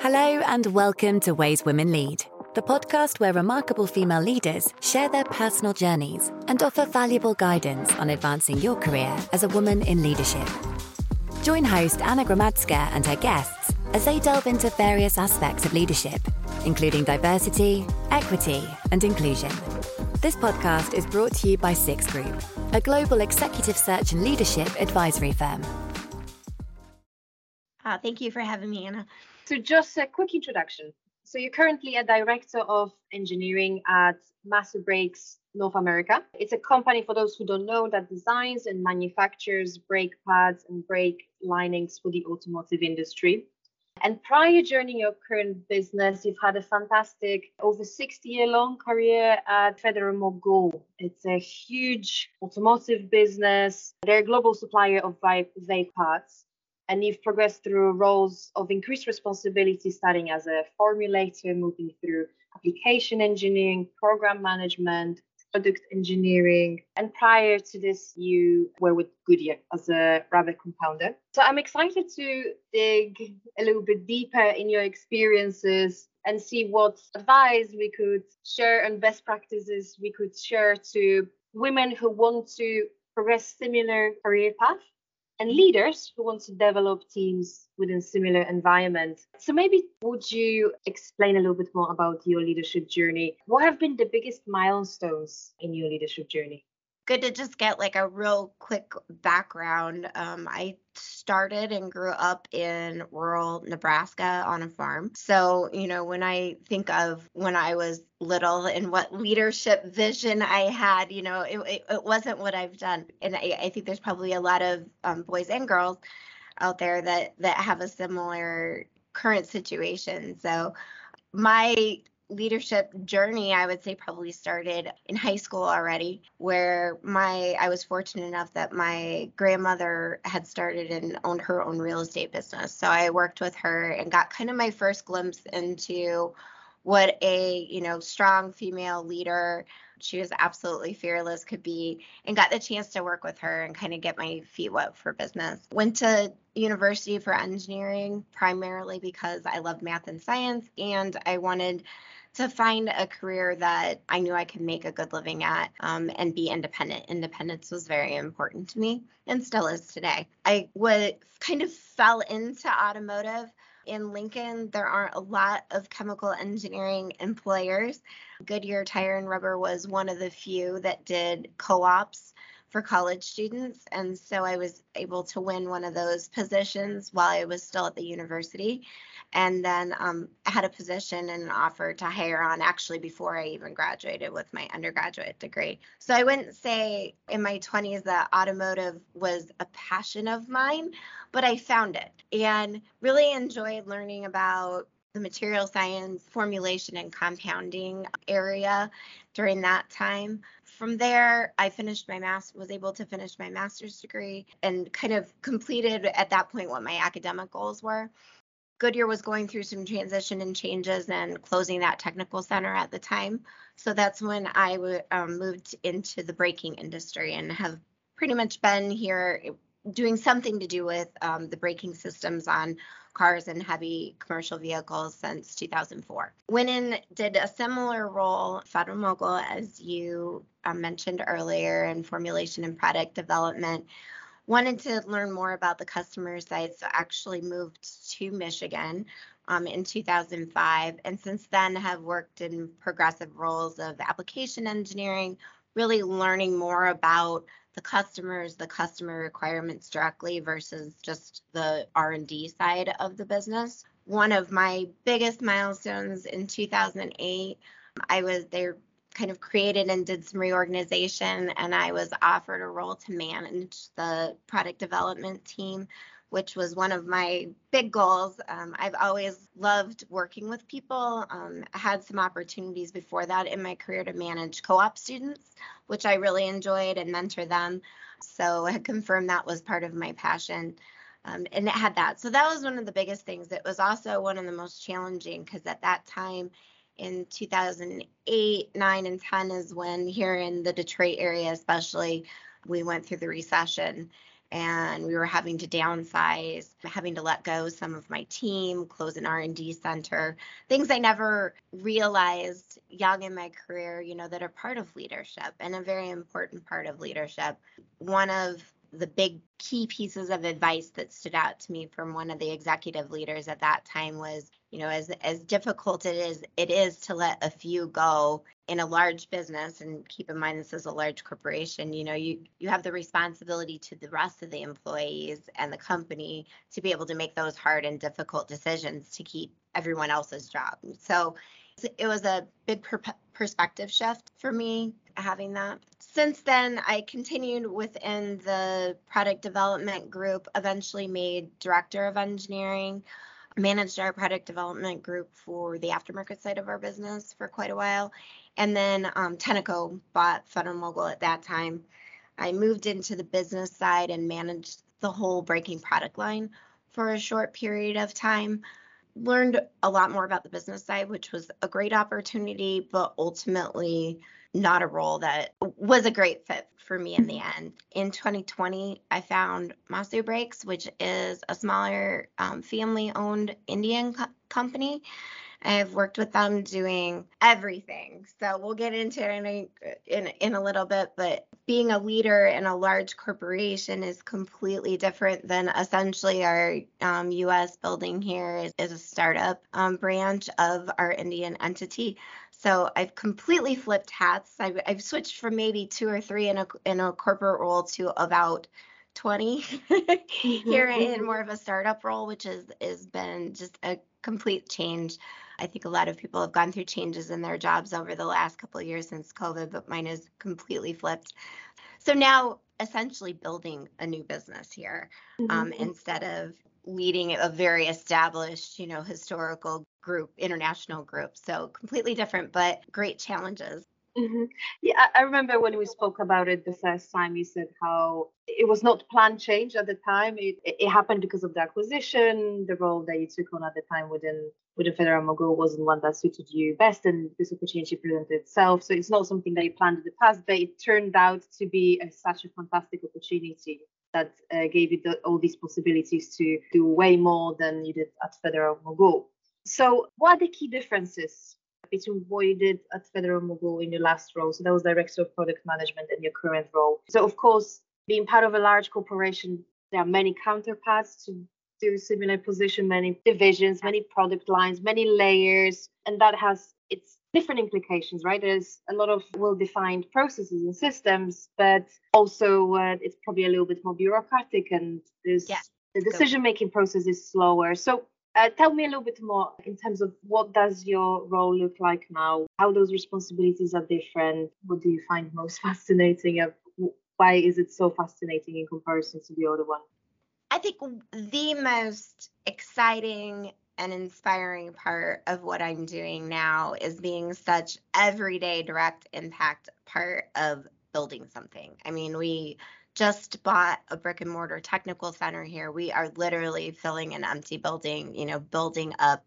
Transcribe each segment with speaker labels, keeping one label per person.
Speaker 1: Hello, and welcome to Ways Women Lead, the podcast where remarkable female leaders share their personal journeys and offer valuable guidance on advancing your career as a woman in leadership. Join host Anna Gromadska and her guests as they delve into various aspects of leadership, including diversity, equity, and inclusion. This podcast is brought to you by Six Group, a global executive search and leadership advisory firm.
Speaker 2: Uh, thank you for having me, Anna.
Speaker 3: So just a quick introduction. So you're currently a director of engineering at Masu Brakes North America. It's a company for those who don't know that designs and manufactures brake pads and brake linings for the automotive industry. And prior joining your current business, you've had a fantastic over 60 year long career at Federal-Mogul. It's a huge automotive business. They're a global supplier of vape parts and you've progressed through roles of increased responsibility, starting as a formulator, moving through application engineering, program management, product engineering. And prior to this, you were with Goodyear as a rubber compounder. So I'm excited to dig a little bit deeper in your experiences and see what advice we could share and best practices we could share to women who want to progress similar career path and leaders who want to develop teams within similar environment. So maybe would you explain a little bit more about your leadership journey? What have been the biggest milestones in your leadership journey?
Speaker 2: Good to just get like a real quick background. Um, I started and grew up in rural Nebraska on a farm. So, you know, when I think of when I was little and what leadership vision I had, you know, it, it, it wasn't what I've done. And I, I, think there's probably a lot of um, boys and girls out there that that have a similar current situation. So, my leadership journey i would say probably started in high school already where my i was fortunate enough that my grandmother had started and owned her own real estate business. So i worked with her and got kind of my first glimpse into what a you know strong female leader she was absolutely fearless could be and got the chance to work with her and kind of get my feet wet for business. Went to university for engineering primarily because i love math and science and i wanted to find a career that I knew I could make a good living at um, and be independent. Independence was very important to me and still is today. I would kind of fell into automotive. In Lincoln, there aren't a lot of chemical engineering employers. Goodyear Tire and Rubber was one of the few that did co ops for college students. And so I was able to win one of those positions while I was still at the university and then um, had a position and an offer to hire on actually before I even graduated with my undergraduate degree. So I wouldn't say in my 20s that automotive was a passion of mine, but I found it and really enjoyed learning about the material science formulation and compounding area during that time from there i finished my master was able to finish my master's degree and kind of completed at that point what my academic goals were Goodyear was going through some transition and changes and closing that technical center at the time. So that's when I w- um, moved into the braking industry and have pretty much been here doing something to do with um, the braking systems on cars and heavy commercial vehicles since 2004. Went in, did a similar role, Federal-Mogul, as you um, mentioned earlier, in formulation and product development wanted to learn more about the customer side, so actually moved to Michigan um, in 2005, and since then have worked in progressive roles of application engineering, really learning more about the customers, the customer requirements directly versus just the R&D side of the business. One of my biggest milestones in 2008, I was there kind of created and did some reorganization, and I was offered a role to manage the product development team, which was one of my big goals. Um, I've always loved working with people. Um, I had some opportunities before that in my career to manage co op students, which I really enjoyed and mentor them. So I confirmed that was part of my passion. Um, and it had that. So that was one of the biggest things. It was also one of the most challenging because at that time, in 2008, 9, and 10 is when here in the Detroit area, especially, we went through the recession. And we were having to downsize, having to let go some of my team, close an R&D center, things I never realized young in my career, you know, that are part of leadership and a very important part of leadership. One of the big key pieces of advice that stood out to me from one of the executive leaders at that time was you know as as difficult it is it is to let a few go in a large business and keep in mind this is a large corporation you know you you have the responsibility to the rest of the employees and the company to be able to make those hard and difficult decisions to keep everyone else's job. So it was a big per- perspective shift for me having that. Since then, I continued within the product development group, eventually made director of engineering, managed our product development group for the aftermarket side of our business for quite a while. And then um, Tenneco bought Federal-Mogul at that time. I moved into the business side and managed the whole braking product line for a short period of time. Learned a lot more about the business side, which was a great opportunity, but ultimately not a role that was a great fit for me in the end. In 2020, I found Masu Brakes, which is a smaller um, family owned Indian co- company. I've worked with them doing everything. So we'll get into it in a, in, in a little bit, but being a leader in a large corporation is completely different than essentially our um, US building here is, is a startup um, branch of our Indian entity. So I've completely flipped hats. I've, I've switched from maybe two or three in a in a corporate role to about 20 mm-hmm, here in mm-hmm. more of a startup role, which is has been just a complete change. I think a lot of people have gone through changes in their jobs over the last couple of years since COVID, but mine is completely flipped. So now essentially building a new business here mm-hmm. um, instead of leading a very established, you know, historical group, international group. So completely different, but great challenges.
Speaker 3: Mm-hmm. Yeah, I remember when we spoke about it the first time, you said how it was not planned change at the time. It, it happened because of the acquisition. The role that you took on at the time within within Federal-Mogul wasn't one that suited you best, and this opportunity presented itself. So it's not something that you planned in the past, but it turned out to be a, such a fantastic opportunity that uh, gave you the, all these possibilities to do way more than you did at Federal-Mogul. So, what are the key differences you did at Federal-Mogul in your last role? So, that was Director of Product Management in your current role. So, of course, being part of a large corporation, there are many counterparts to do similar position, many divisions, many product lines, many layers, and that has its different implications, right? There's a lot of well-defined processes and systems, but also uh, it's probably a little bit more bureaucratic, and there's yeah, the decision-making process is slower. So uh, tell me a little bit more in terms of what does your role look like now? How those responsibilities are different? What do you find most fascinating? Why is it so fascinating in comparison to the other one?
Speaker 2: I think the most exciting and inspiring part of what I'm doing now is being such everyday direct impact part of building something. I mean, we just bought a brick and mortar technical center here. We are literally filling an empty building, you know, building up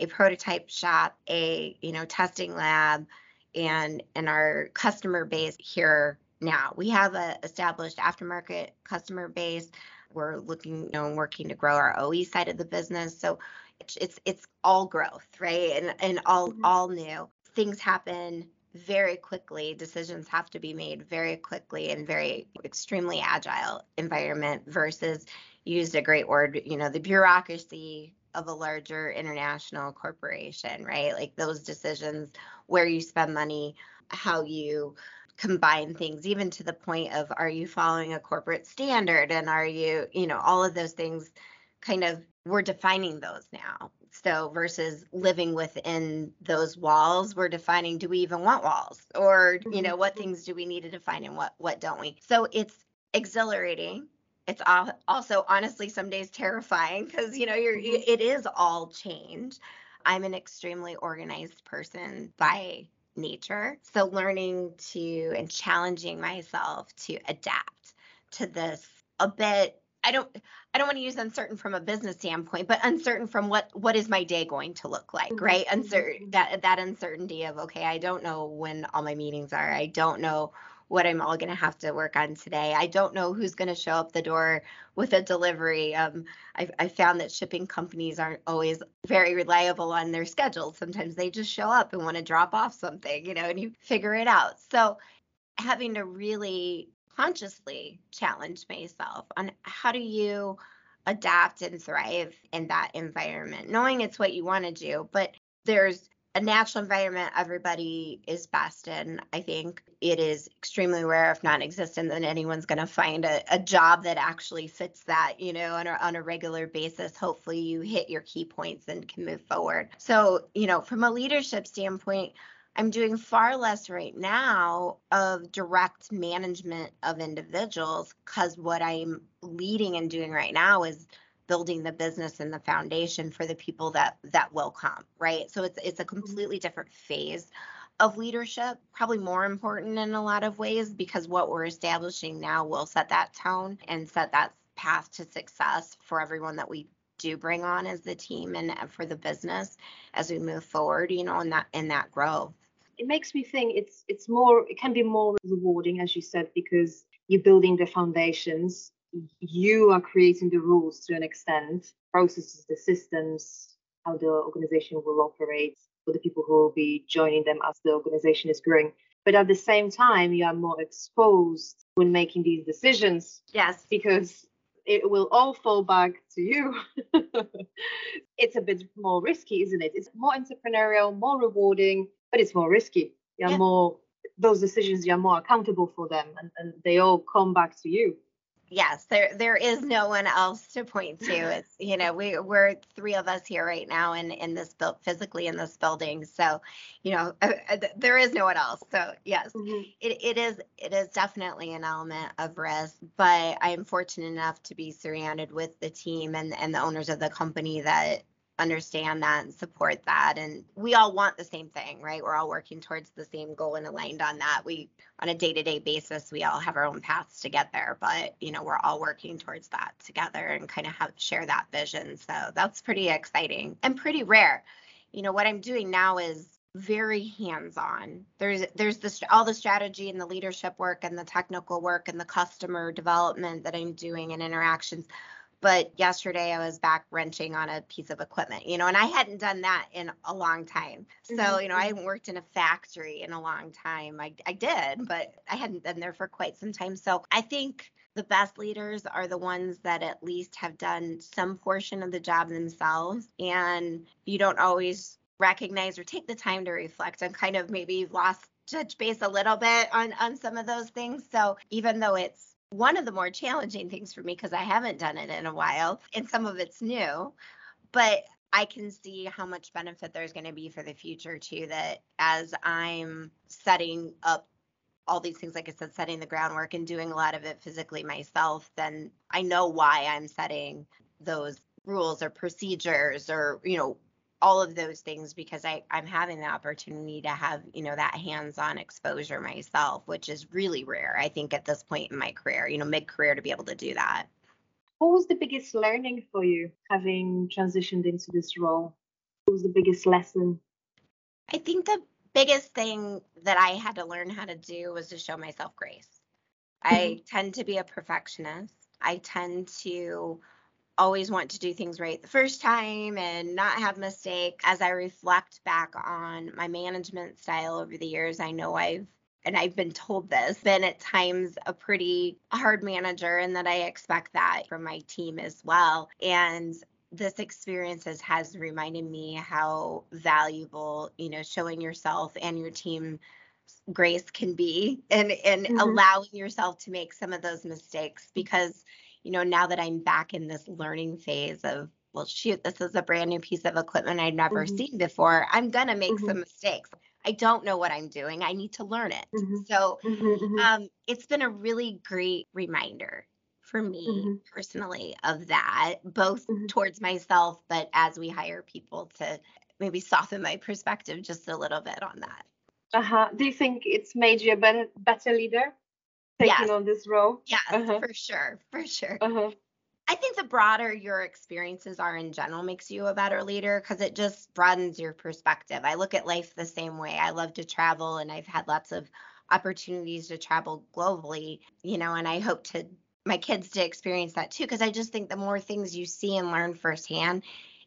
Speaker 2: a prototype shop, a, you know, testing lab and and our customer base here now. We have a established aftermarket customer base. We're looking, you know, working to grow our OE side of the business. So it's it's all growth, right? And and all mm-hmm. all new. Things happen very quickly. Decisions have to be made very quickly and very extremely agile environment versus used a great word, you know, the bureaucracy of a larger international corporation, right? Like those decisions, where you spend money, how you combine things, even to the point of are you following a corporate standard and are you, you know, all of those things kind of we're defining those now. So versus living within those walls, we're defining do we even want walls or you know what mm-hmm. things do we need to define and what what don't we? So it's exhilarating. It's also honestly some days terrifying because you know you're mm-hmm. it is all change. I'm an extremely organized person by nature. So learning to and challenging myself to adapt to this a bit I don't I don't want to use uncertain from a business standpoint, but uncertain from what what is my day going to look like, mm-hmm. right? Uncertain mm-hmm. that that uncertainty of okay, I don't know when all my meetings are. I don't know what I'm all going to have to work on today. I don't know who's going to show up the door with a delivery. Um, I, I found that shipping companies aren't always very reliable on their schedules. Sometimes they just show up and want to drop off something, you know, and you figure it out. So having to really consciously challenge myself on how do you adapt and thrive in that environment, knowing it's what you want to do, but there's a natural environment everybody is best in. I think it is extremely rare, if non existent, that anyone's going to find a, a job that actually fits that, you know, on a, on a regular basis. Hopefully, you hit your key points and can move forward. So, you know, from a leadership standpoint, I'm doing far less right now of direct management of individuals because what I'm leading and doing right now is building the business and the foundation for the people that that will come right so it's it's a mm-hmm. completely different phase of leadership probably more important in a lot of ways because what we're establishing now will set that tone and set that path to success for everyone that we do bring on as the team and for the business as we move forward you know in that in that growth
Speaker 3: it makes me think it's it's more it can be more rewarding as you said because you're building the foundations you are creating the rules to an extent, processes, the systems, how the organization will operate for the people who will be joining them as the organization is growing. But at the same time, you are more exposed when making these decisions.
Speaker 2: Yes.
Speaker 3: Because it will all fall back to you. it's a bit more risky, isn't it? It's more entrepreneurial, more rewarding, but it's more risky. You're yeah. more those decisions you're more accountable for them and, and they all come back to you
Speaker 2: yes there there is no one else to point to it's you know we we're three of us here right now in in this built physically in this building so you know uh, uh, there is no one else so yes mm-hmm. it, it is it is definitely an element of risk but i am fortunate enough to be surrounded with the team and and the owners of the company that understand that and support that and we all want the same thing right? We're all working towards the same goal and aligned on that. We on a day-to-day basis we all have our own paths to get there but you know we're all working towards that together and kind of have share that vision. So that's pretty exciting and pretty rare. You know what i'm doing now is very hands-on. There's there's this all the strategy and the leadership work and the technical work and the customer development that i'm doing and interactions but yesterday I was back wrenching on a piece of equipment, you know, and I hadn't done that in a long time. So, mm-hmm. you know, I hadn't worked in a factory in a long time. I, I did, but I hadn't been there for quite some time. So I think the best leaders are the ones that at least have done some portion of the job themselves. And you don't always recognize or take the time to reflect on kind of maybe lost touch base a little bit on on some of those things. So even though it's one of the more challenging things for me because I haven't done it in a while and some of it's new, but I can see how much benefit there's going to be for the future too. That as I'm setting up all these things, like I said, setting the groundwork and doing a lot of it physically myself, then I know why I'm setting those rules or procedures or, you know, all of those things because I, I'm having the opportunity to have, you know, that hands-on exposure myself, which is really rare, I think, at this point in my career, you know, mid-career to be able to do that.
Speaker 3: What was the biggest learning for you having transitioned into this role? What was the biggest lesson?
Speaker 2: I think the biggest thing that I had to learn how to do was to show myself grace. Mm-hmm. I tend to be a perfectionist. I tend to always want to do things right the first time and not have mistakes. As I reflect back on my management style over the years, I know I've and I've been told this, been at times a pretty hard manager, and that I expect that from my team as well. And this experience has, has reminded me how valuable, you know, showing yourself and your team grace can be and and mm-hmm. allowing yourself to make some of those mistakes because you know, now that I'm back in this learning phase of, well, shoot, this is a brand new piece of equipment I'd never mm-hmm. seen before, I'm going to make mm-hmm. some mistakes. I don't know what I'm doing. I need to learn it. Mm-hmm. So mm-hmm, mm-hmm. um, it's been a really great reminder for me mm-hmm. personally of that, both towards myself, but as we hire people to maybe soften my perspective just a little bit on that.
Speaker 3: Uh huh. Do you think it's made you a better better leader? Taking yes. on this role?
Speaker 2: Yes, uh-huh. for sure, for sure. Uh-huh. I think the broader your experiences are in general makes you a better leader because it just broadens your perspective. I look at life the same way. I love to travel and I've had lots of opportunities to travel globally, you know, and I hope to my kids to experience that too because I just think the more things you see and learn firsthand,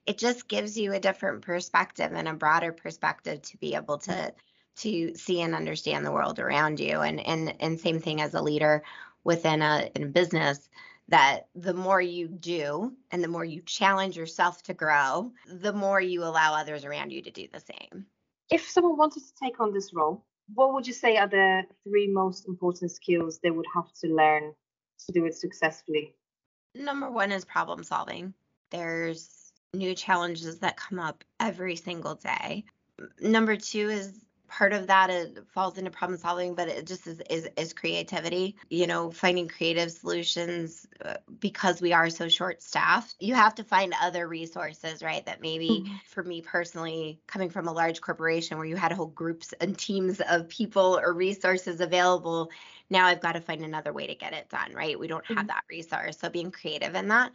Speaker 2: it just gives you a different perspective and a broader perspective to be able to to see and understand the world around you and and and same thing as a leader within a, in a business that the more you do and the more you challenge yourself to grow, the more you allow others around you to do the same.
Speaker 3: If someone wanted to take on this role, what would you say are the three most important skills they would have to learn to do it successfully?
Speaker 2: Number one is problem solving. There's new challenges that come up every single day. Number two is part of that it falls into problem solving but it just is, is, is creativity you know finding creative solutions uh, because we are so short staffed you have to find other resources right that maybe mm-hmm. for me personally coming from a large corporation where you had whole groups and teams of people or resources available now i've got to find another way to get it done right we don't have mm-hmm. that resource so being creative in that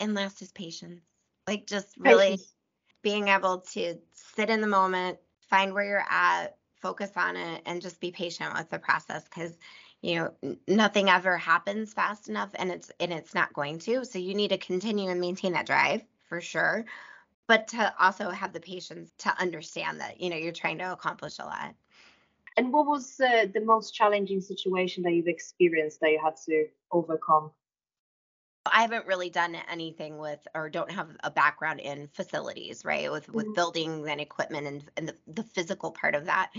Speaker 2: and last is patience like just really patience. being able to sit in the moment find where you're at, focus on it, and just be patient with the process because you know nothing ever happens fast enough and it's and it's not going to. So you need to continue and maintain that drive for sure. But to also have the patience to understand that you know you're trying to accomplish a lot.
Speaker 3: And what was uh, the most challenging situation that you've experienced that you had to overcome
Speaker 2: I haven't really done anything with or don't have a background in facilities, right? With with mm-hmm. building and equipment and, and the, the physical part of that.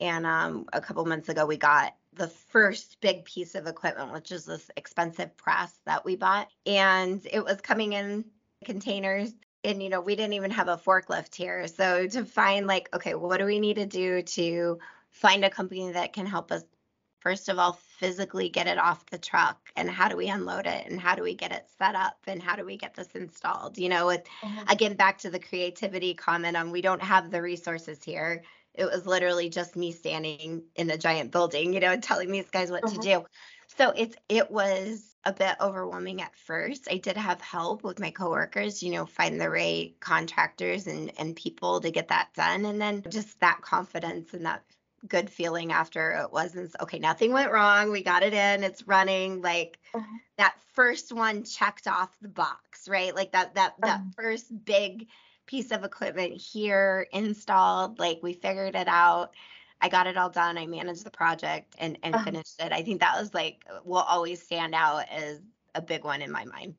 Speaker 2: And um, a couple months ago, we got the first big piece of equipment, which is this expensive press that we bought. And it was coming in containers. And, you know, we didn't even have a forklift here. So to find, like, okay, what do we need to do to find a company that can help us first of all physically get it off the truck and how do we unload it and how do we get it set up and how do we get this installed you know with mm-hmm. again back to the creativity comment on we don't have the resources here it was literally just me standing in a giant building you know telling these guys what mm-hmm. to do so it's it was a bit overwhelming at first. I did have help with my coworkers, you know, find the right contractors and and people to get that done and then just that confidence and that good feeling after it wasn't okay nothing went wrong. We got it in. It's running. Like uh-huh. that first one checked off the box right? Like that that that uh-huh. first big piece of equipment here installed like we figured it out. I got it all done. I managed the project and and uh-huh. finished it. I think that was like will always stand out as a big one in my mind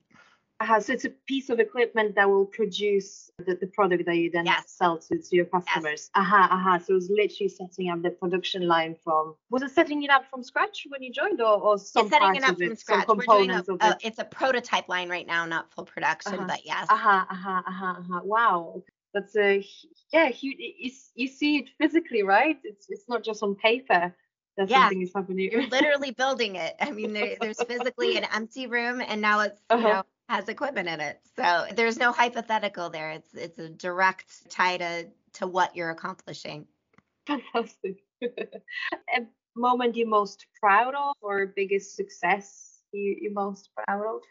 Speaker 3: so it's a piece of equipment that will produce the, the product that you then yes. sell to, to your customers. Yes. Aha, aha. So it was literally setting up the production line from. Was it setting it up from scratch when you joined, or, or some
Speaker 2: it's setting
Speaker 3: it
Speaker 2: up from
Speaker 3: it,
Speaker 2: scratch. We're doing a, a, It's a prototype line right now, not full production,
Speaker 3: uh-huh.
Speaker 2: but yes.
Speaker 3: Aha, aha, aha, aha. Wow. That's a yeah. You, you, see it physically, right? It's it's not just on paper that yeah. something is happening.
Speaker 2: You're literally building it. I mean, there, there's physically an empty room, and now it's uh-huh. you know has equipment in it. So there's no hypothetical there. It's it's a direct tie to to what you're accomplishing.
Speaker 3: Fantastic. a moment you're most proud of or biggest success you, you're most proud of?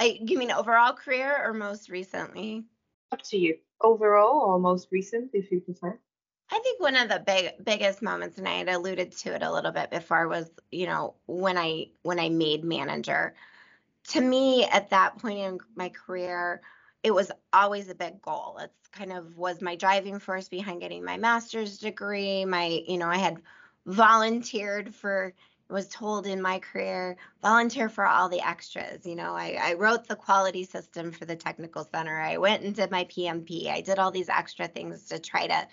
Speaker 2: I, you mean overall career or most recently?
Speaker 3: Up to you. Overall or most recent, if you prefer.
Speaker 2: I think one of the big biggest moments, and I had alluded to it a little bit before, was you know when I when I made manager to me at that point in my career it was always a big goal. It's kind of was my driving force behind getting my master's degree. My you know i had volunteered for was told in my career volunteer for all the extras. You know I, I wrote the quality system for the technical center. I went and did my pmp i did all these extra things to try to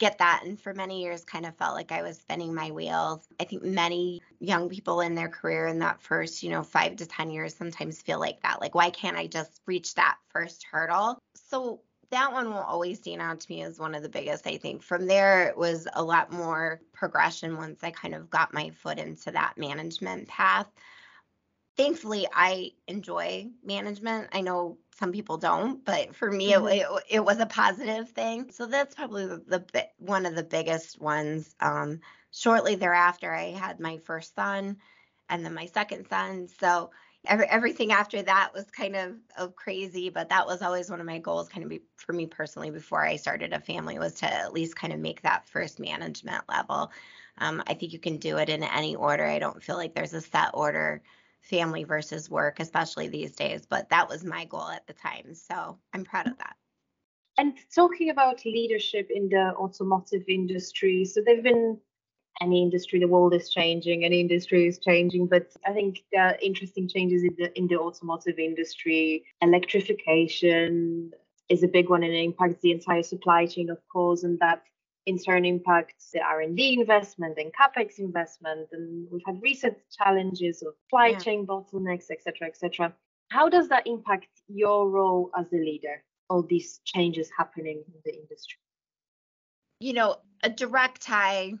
Speaker 2: get that. And for many years, kind of felt like I was spinning my wheels. I think many young people in their career in that first, you know, five to 10 years sometimes feel like that. Like, why can't I just reach that first hurdle? So that one will always stand out to me as one of the biggest, I think. From there, it was a lot more progression once I kind of got my foot into that management path. Thankfully, I enjoy management. I know some people don't, but for me, mm-hmm. it, it, it, was a positive thing. So that's probably the, the one of the biggest ones. Um, shortly thereafter, I had my first son and then my second son. So, every, everything after that was kind of, of crazy, but that was always one of my goals, kind of be, for me personally, before I started a family, was to at least kind of make that first management level. Um, I think you can do it in any order. I don't feel like there's a set order, family versus work, especially these days, but that was my goal at the time. So I'm proud of that.
Speaker 3: And talking about leadership in the automotive industry, so there've been any industry, the world is changing, any industry is changing. But I think there are interesting changes in the in the automotive industry. Electrification is a big one and it impacts the entire supply chain, of course, and that in turn impacts the R&D investment and capex investment. And we've had recent challenges of supply yeah. chain bottlenecks, etc., etc. How does that impact your role as a leader? All these changes happening in the industry.
Speaker 2: You know, a direct tie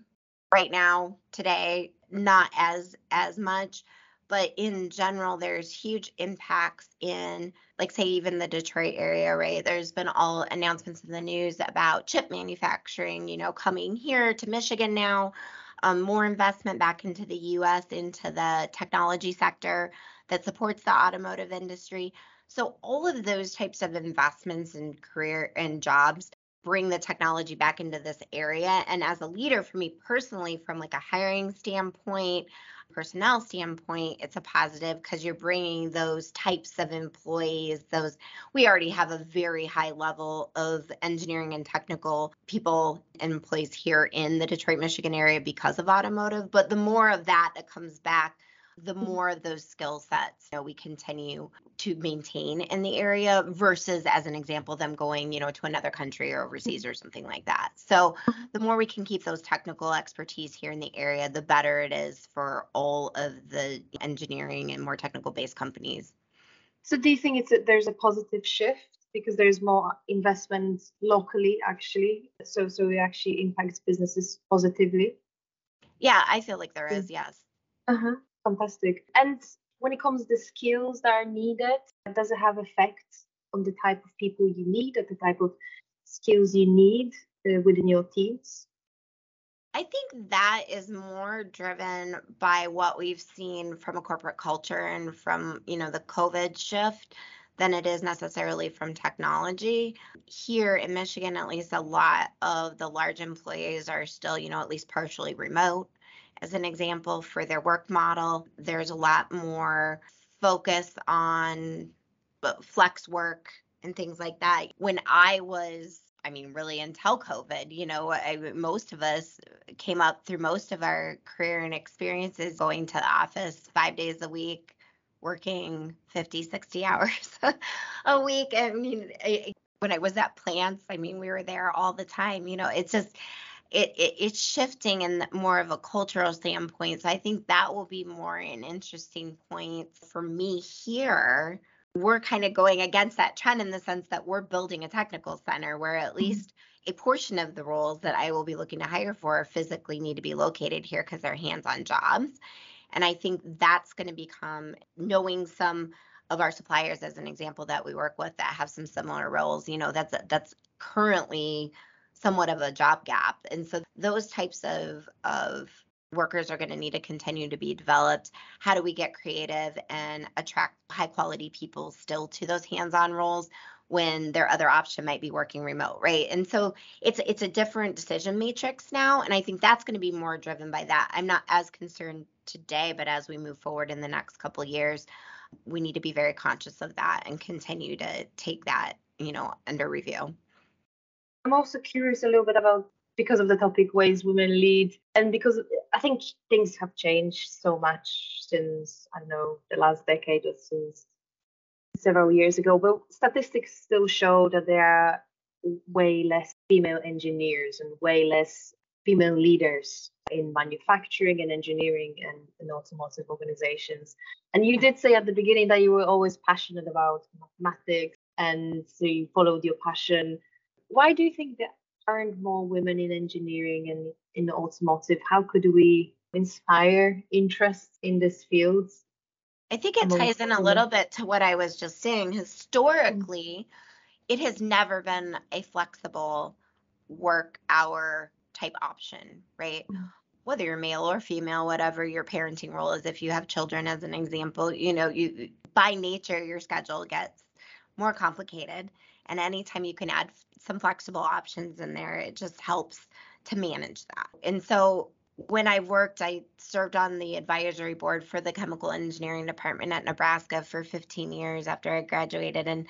Speaker 2: right now today not as as much but in general there's huge impacts in like say even the detroit area right? There's been all announcements in the news about chip manufacturing you know coming here to michigan now um, more investment back into the us into the technology sector that supports the automotive industry. So all of those types of investments and career and jobs bring the technology back into this area. And as a leader for me personally from like a hiring standpoint personnel standpoint it's a positive because you're bringing those types of employees those we already have a very high level of engineering and technical people and employees here in the detroit michigan area because of automotive. But the more of that that comes back the mm-hmm. more of those skill sets you know, we continue to maintain in the area versus as an example them going you know to another country or overseas or something like that. So mm-hmm. the more we can keep those technical expertise here in the area the better it is for all of the engineering and more technical based companies.
Speaker 3: So do you think it's a, there's a positive shift because there's more investment locally actually? So so it actually impacts businesses positively?
Speaker 2: Yeah i feel like there is yes.
Speaker 3: Uh-huh fantastic. And when it comes to the skills that are needed, does it have effects on the type of people you need or the type of skills you need uh, within your teams?
Speaker 2: I think that is more driven by what we've seen from a corporate culture and from, you know, the COVID shift than it is necessarily from technology. Here in Michigan, at least a lot of the large employees are still, you know, at least partially remote as an example for their work model. There's a lot more focus on uh, flex work and things like that. When I was I mean, really until COVID, you know, I, most of us came up through most of our career and experiences going to the office five days a week, working 50, 60 hours a week. I mean, I, when I was at plants, I mean, we were there all the time. You know, it's just, it, it, it's shifting in more of a cultural standpoint. So I think that will be more an interesting point for me here. We're kind of going against that trend in the sense that we're building a technical center where at mm-hmm. least a portion of the roles that I will be looking to hire for physically need to be located here because they're hands-on jobs. And I think that's going to become knowing some of our suppliers as an example that we work with that have some similar roles, you know, that's that's currently somewhat of a job gap. And so those types of of workers are going to need to continue to be developed. How do we get creative and attract high quality people still to those hands-on roles when their other option might be working remote, right? And so it's it's a different decision matrix now and I think that's going to be more driven by that. I'm not as concerned today, but as we move forward in the next couple years, we need to be very conscious of that and continue to take that, you know, under review.
Speaker 3: I'm also curious a little bit about because of the topic ways women lead and because I think things have changed so much since I don't know the last decade or since several years ago. But statistics still show that there are way less female engineers and way less female leaders in manufacturing and engineering and in automotive organizations. And you did say at the beginning that you were always passionate about mathematics and so you followed your passion why do you think there aren't more women in engineering and in the automotive? How could we inspire interest in this field?
Speaker 2: I think it ties in a little bit to what I was just saying. Mm-hmm. Historically, it has never been a flexible work hour type option, right? Mm-hmm. whether you're male or female, whatever your parenting role is, if you have children as an example, you know, you by nature your schedule gets more complicated. And anytime you can add some flexible options in there, it just helps to manage that. And so when I worked, I served on the advisory board for the chemical engineering department at Nebraska for 15 years after I graduated. And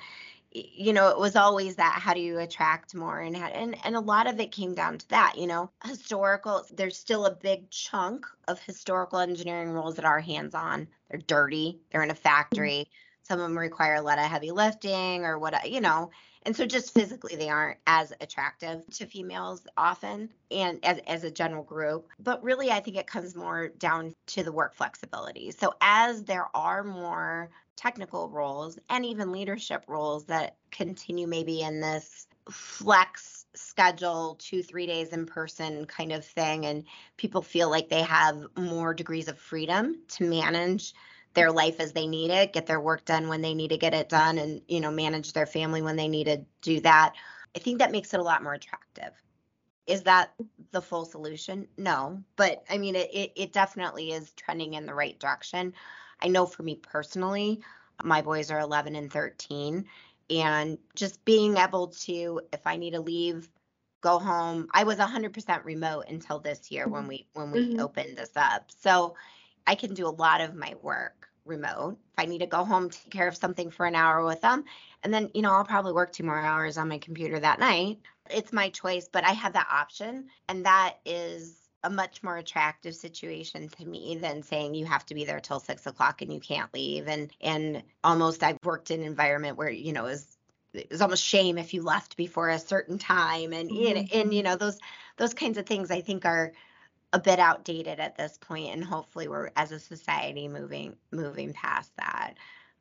Speaker 2: you know, it was always that how do you attract more and how, and and a lot of it came down to that, you know, historical there's still a big chunk of historical engineering roles that are hands-on. They're dirty, they're in a factory. Mm-hmm. Some of them require a lot of heavy lifting or what, you know, and so just physically they aren't as attractive to females often and as, as a general group but really i think it comes more down to the work flexibility. So as there are more technical roles and even leadership roles that continue maybe in this flex schedule two three days in person kind of thing and people feel like they have more degrees of freedom to manage their life as they need it get their work done when they need to get it done and you know manage their family when they need to do that i think that makes it a lot more attractive is that the full solution no but i mean it, it, it definitely is trending in the right direction I know for me personally, my boys are 11 and 13, and just being able to, if I need to leave, go home. I was 100% remote until this year when we when we mm-hmm. opened this up. So I can do a lot of my work remote. If I need to go home, take care of something for an hour with them, and then you know I'll probably work two more hours on my computer that night. It's my choice, but I have that option, and that is a much more attractive situation to me than saying you have to be there till six o'clock and you can't leave. And and almost I've worked in an environment where you know is it was almost shame if you left before a certain time and mm-hmm. and, and you know those those kinds of things I think are a bit outdated at this point and hopefully we're as a society moving moving past that.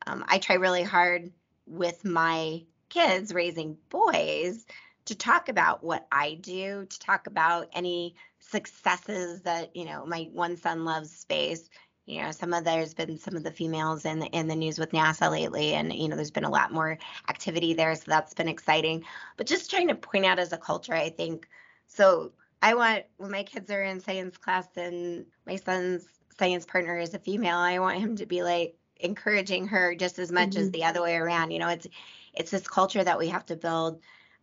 Speaker 2: Um, I try really hard with my kids raising boys to talk about what I do, to talk about any successes that you know my one son loves space you know some of there's been some of the females in the in the news with nasa lately and you know there's been a lot more activity there so that's been exciting but just trying to point out as a culture i think so i want when my kids are in science class and my son's science partner is a female i want him to be like encouraging her just as much mm-hmm. as the other way around you know it's it's this culture that we have to build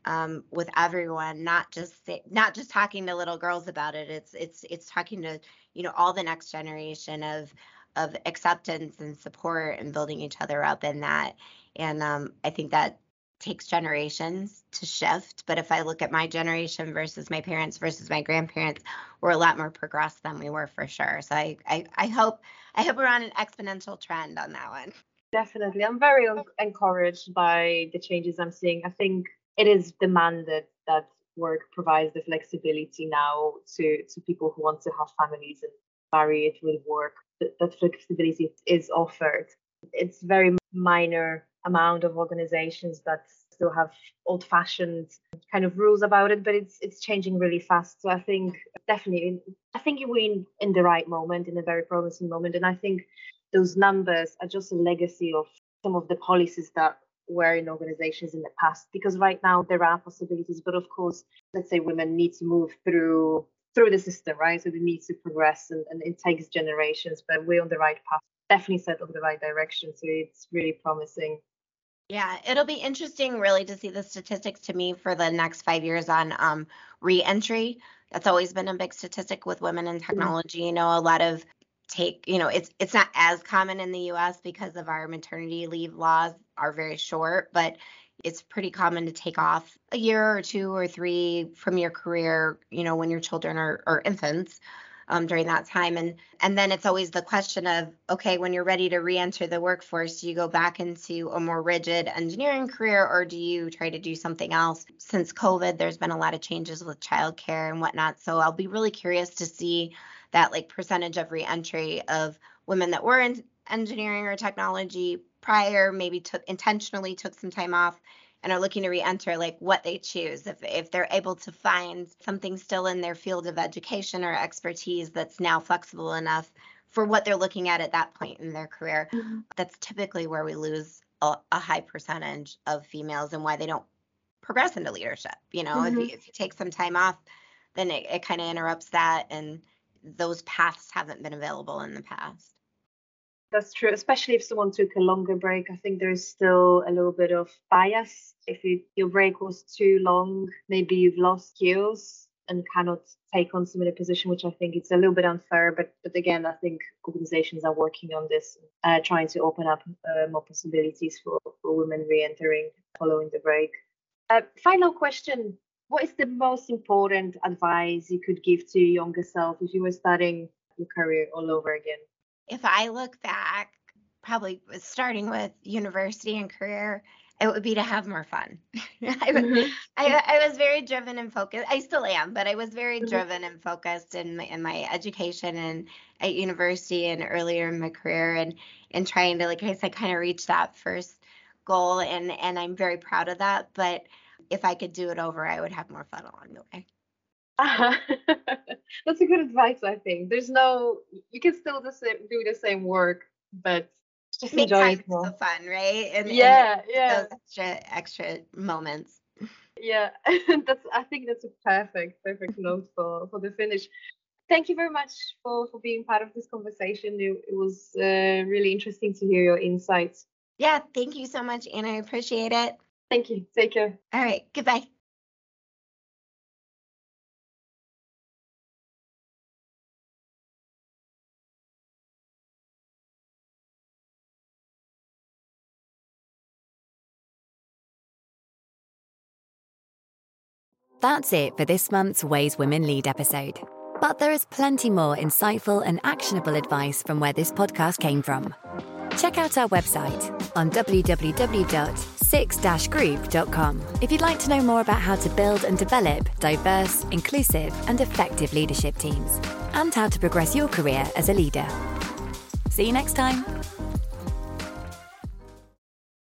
Speaker 2: um, with everyone, not just not just talking to little girls about it. It's it's it's talking to you know all the next generation of of acceptance and support and building each other up in that. And um, I think that takes generations to shift. But if I look at my generation versus my parents versus my grandparents, we're a lot more progressed than we were for sure. So I I, I hope I hope we're on an exponential trend on that one.
Speaker 3: Definitely. I'm very encouraged by the changes I'm seeing. I think it is demanded that work provides the flexibility now to, to people who want to have families and marry it with work. That, that flexibility is offered. It's very minor amount of organizations that still have old-fashioned kind of rules about it, but it's it's changing really fast. So I think definitely, I think you're in in the right moment, in a very promising moment, and I think those numbers are just a legacy of some of the policies that were in organizations in the past. Because right now there are possibilities but of course let's say women need to move through through the system right? So they need to progress and, and it takes generations but we're on the right path. Definitely set on the right direction. So it's really promising
Speaker 2: yeah, it'll be interesting really to see the statistics to me for the next five years on um, reentry. That's always been a big statistic with women in mm-hmm. technology. You know, a lot of take you know it's it's not as common in the US because of our maternity leave laws are very short but it's pretty common to take off a year or two or three from your career you know when your children are, are infants um, during that time. And and then it's always the question of okay when you're ready to re-enter the workforce do you go back into a more rigid engineering career or do you try to do something else? Since covid there's been a lot of changes with childcare and whatnot. So i'll be really curious to see that like percentage of reentry of women that were in engineering or technology prior maybe took intentionally took some time off and are looking to re-enter like what they choose if if they're able to find something still in their field of education or expertise that's now flexible enough for what they're looking at at that point in their career mm-hmm. that's typically where we lose a, a, high percentage of females and why they don't progress into leadership you know mm-hmm. if, you, if you take some time off then it, it kind of interrupts that and those paths haven't been available in the past.
Speaker 3: That's true, especially if someone took a longer break. I think there's still a little bit of bias. If you, your break was too long, maybe you've lost skills and cannot take on similar position, which I think it's a little bit unfair. But but again, I think organizations are working on this, uh, trying to open up uh, more possibilities for, for women re-entering following the break. Uh, final question: What is the most important advice you could give to your younger self if you were starting your career all over again?
Speaker 2: If I look back, probably starting with university and career, it would be to have more fun. I, mm-hmm. I, I, was very driven and focused. I still am, but I was very mm-hmm. driven and focused in my, in my education and at university and earlier in my career and and trying to, like I said, kind of reach that first goal. And and I'm very proud of that. But if I could do it over, I would have more fun along the way.
Speaker 3: Uh-huh. That's a good advice. I think there's no you can still do the same work, but
Speaker 2: just Make enjoy it more. fun, right?
Speaker 3: And yeah, and yeah.
Speaker 2: Those extra extra moments.
Speaker 3: Yeah, that's. I think that's a perfect perfect note for for the finish. Thank you very much for for being part of this conversation. It, it was uh, really interesting to hear your insights.
Speaker 2: Yeah, thank you so much, Anna. I appreciate it.
Speaker 3: Thank you. Take care.
Speaker 2: All right. Goodbye.
Speaker 1: That's it for this month's Ways Women Lead episode. But there is plenty more insightful and actionable advice from where this podcast came from. Check out our website on www.six-group.com if you'd like to know more about how to build and develop diverse, inclusive, and effective leadership teams, and how to progress your career as a leader. See you next time.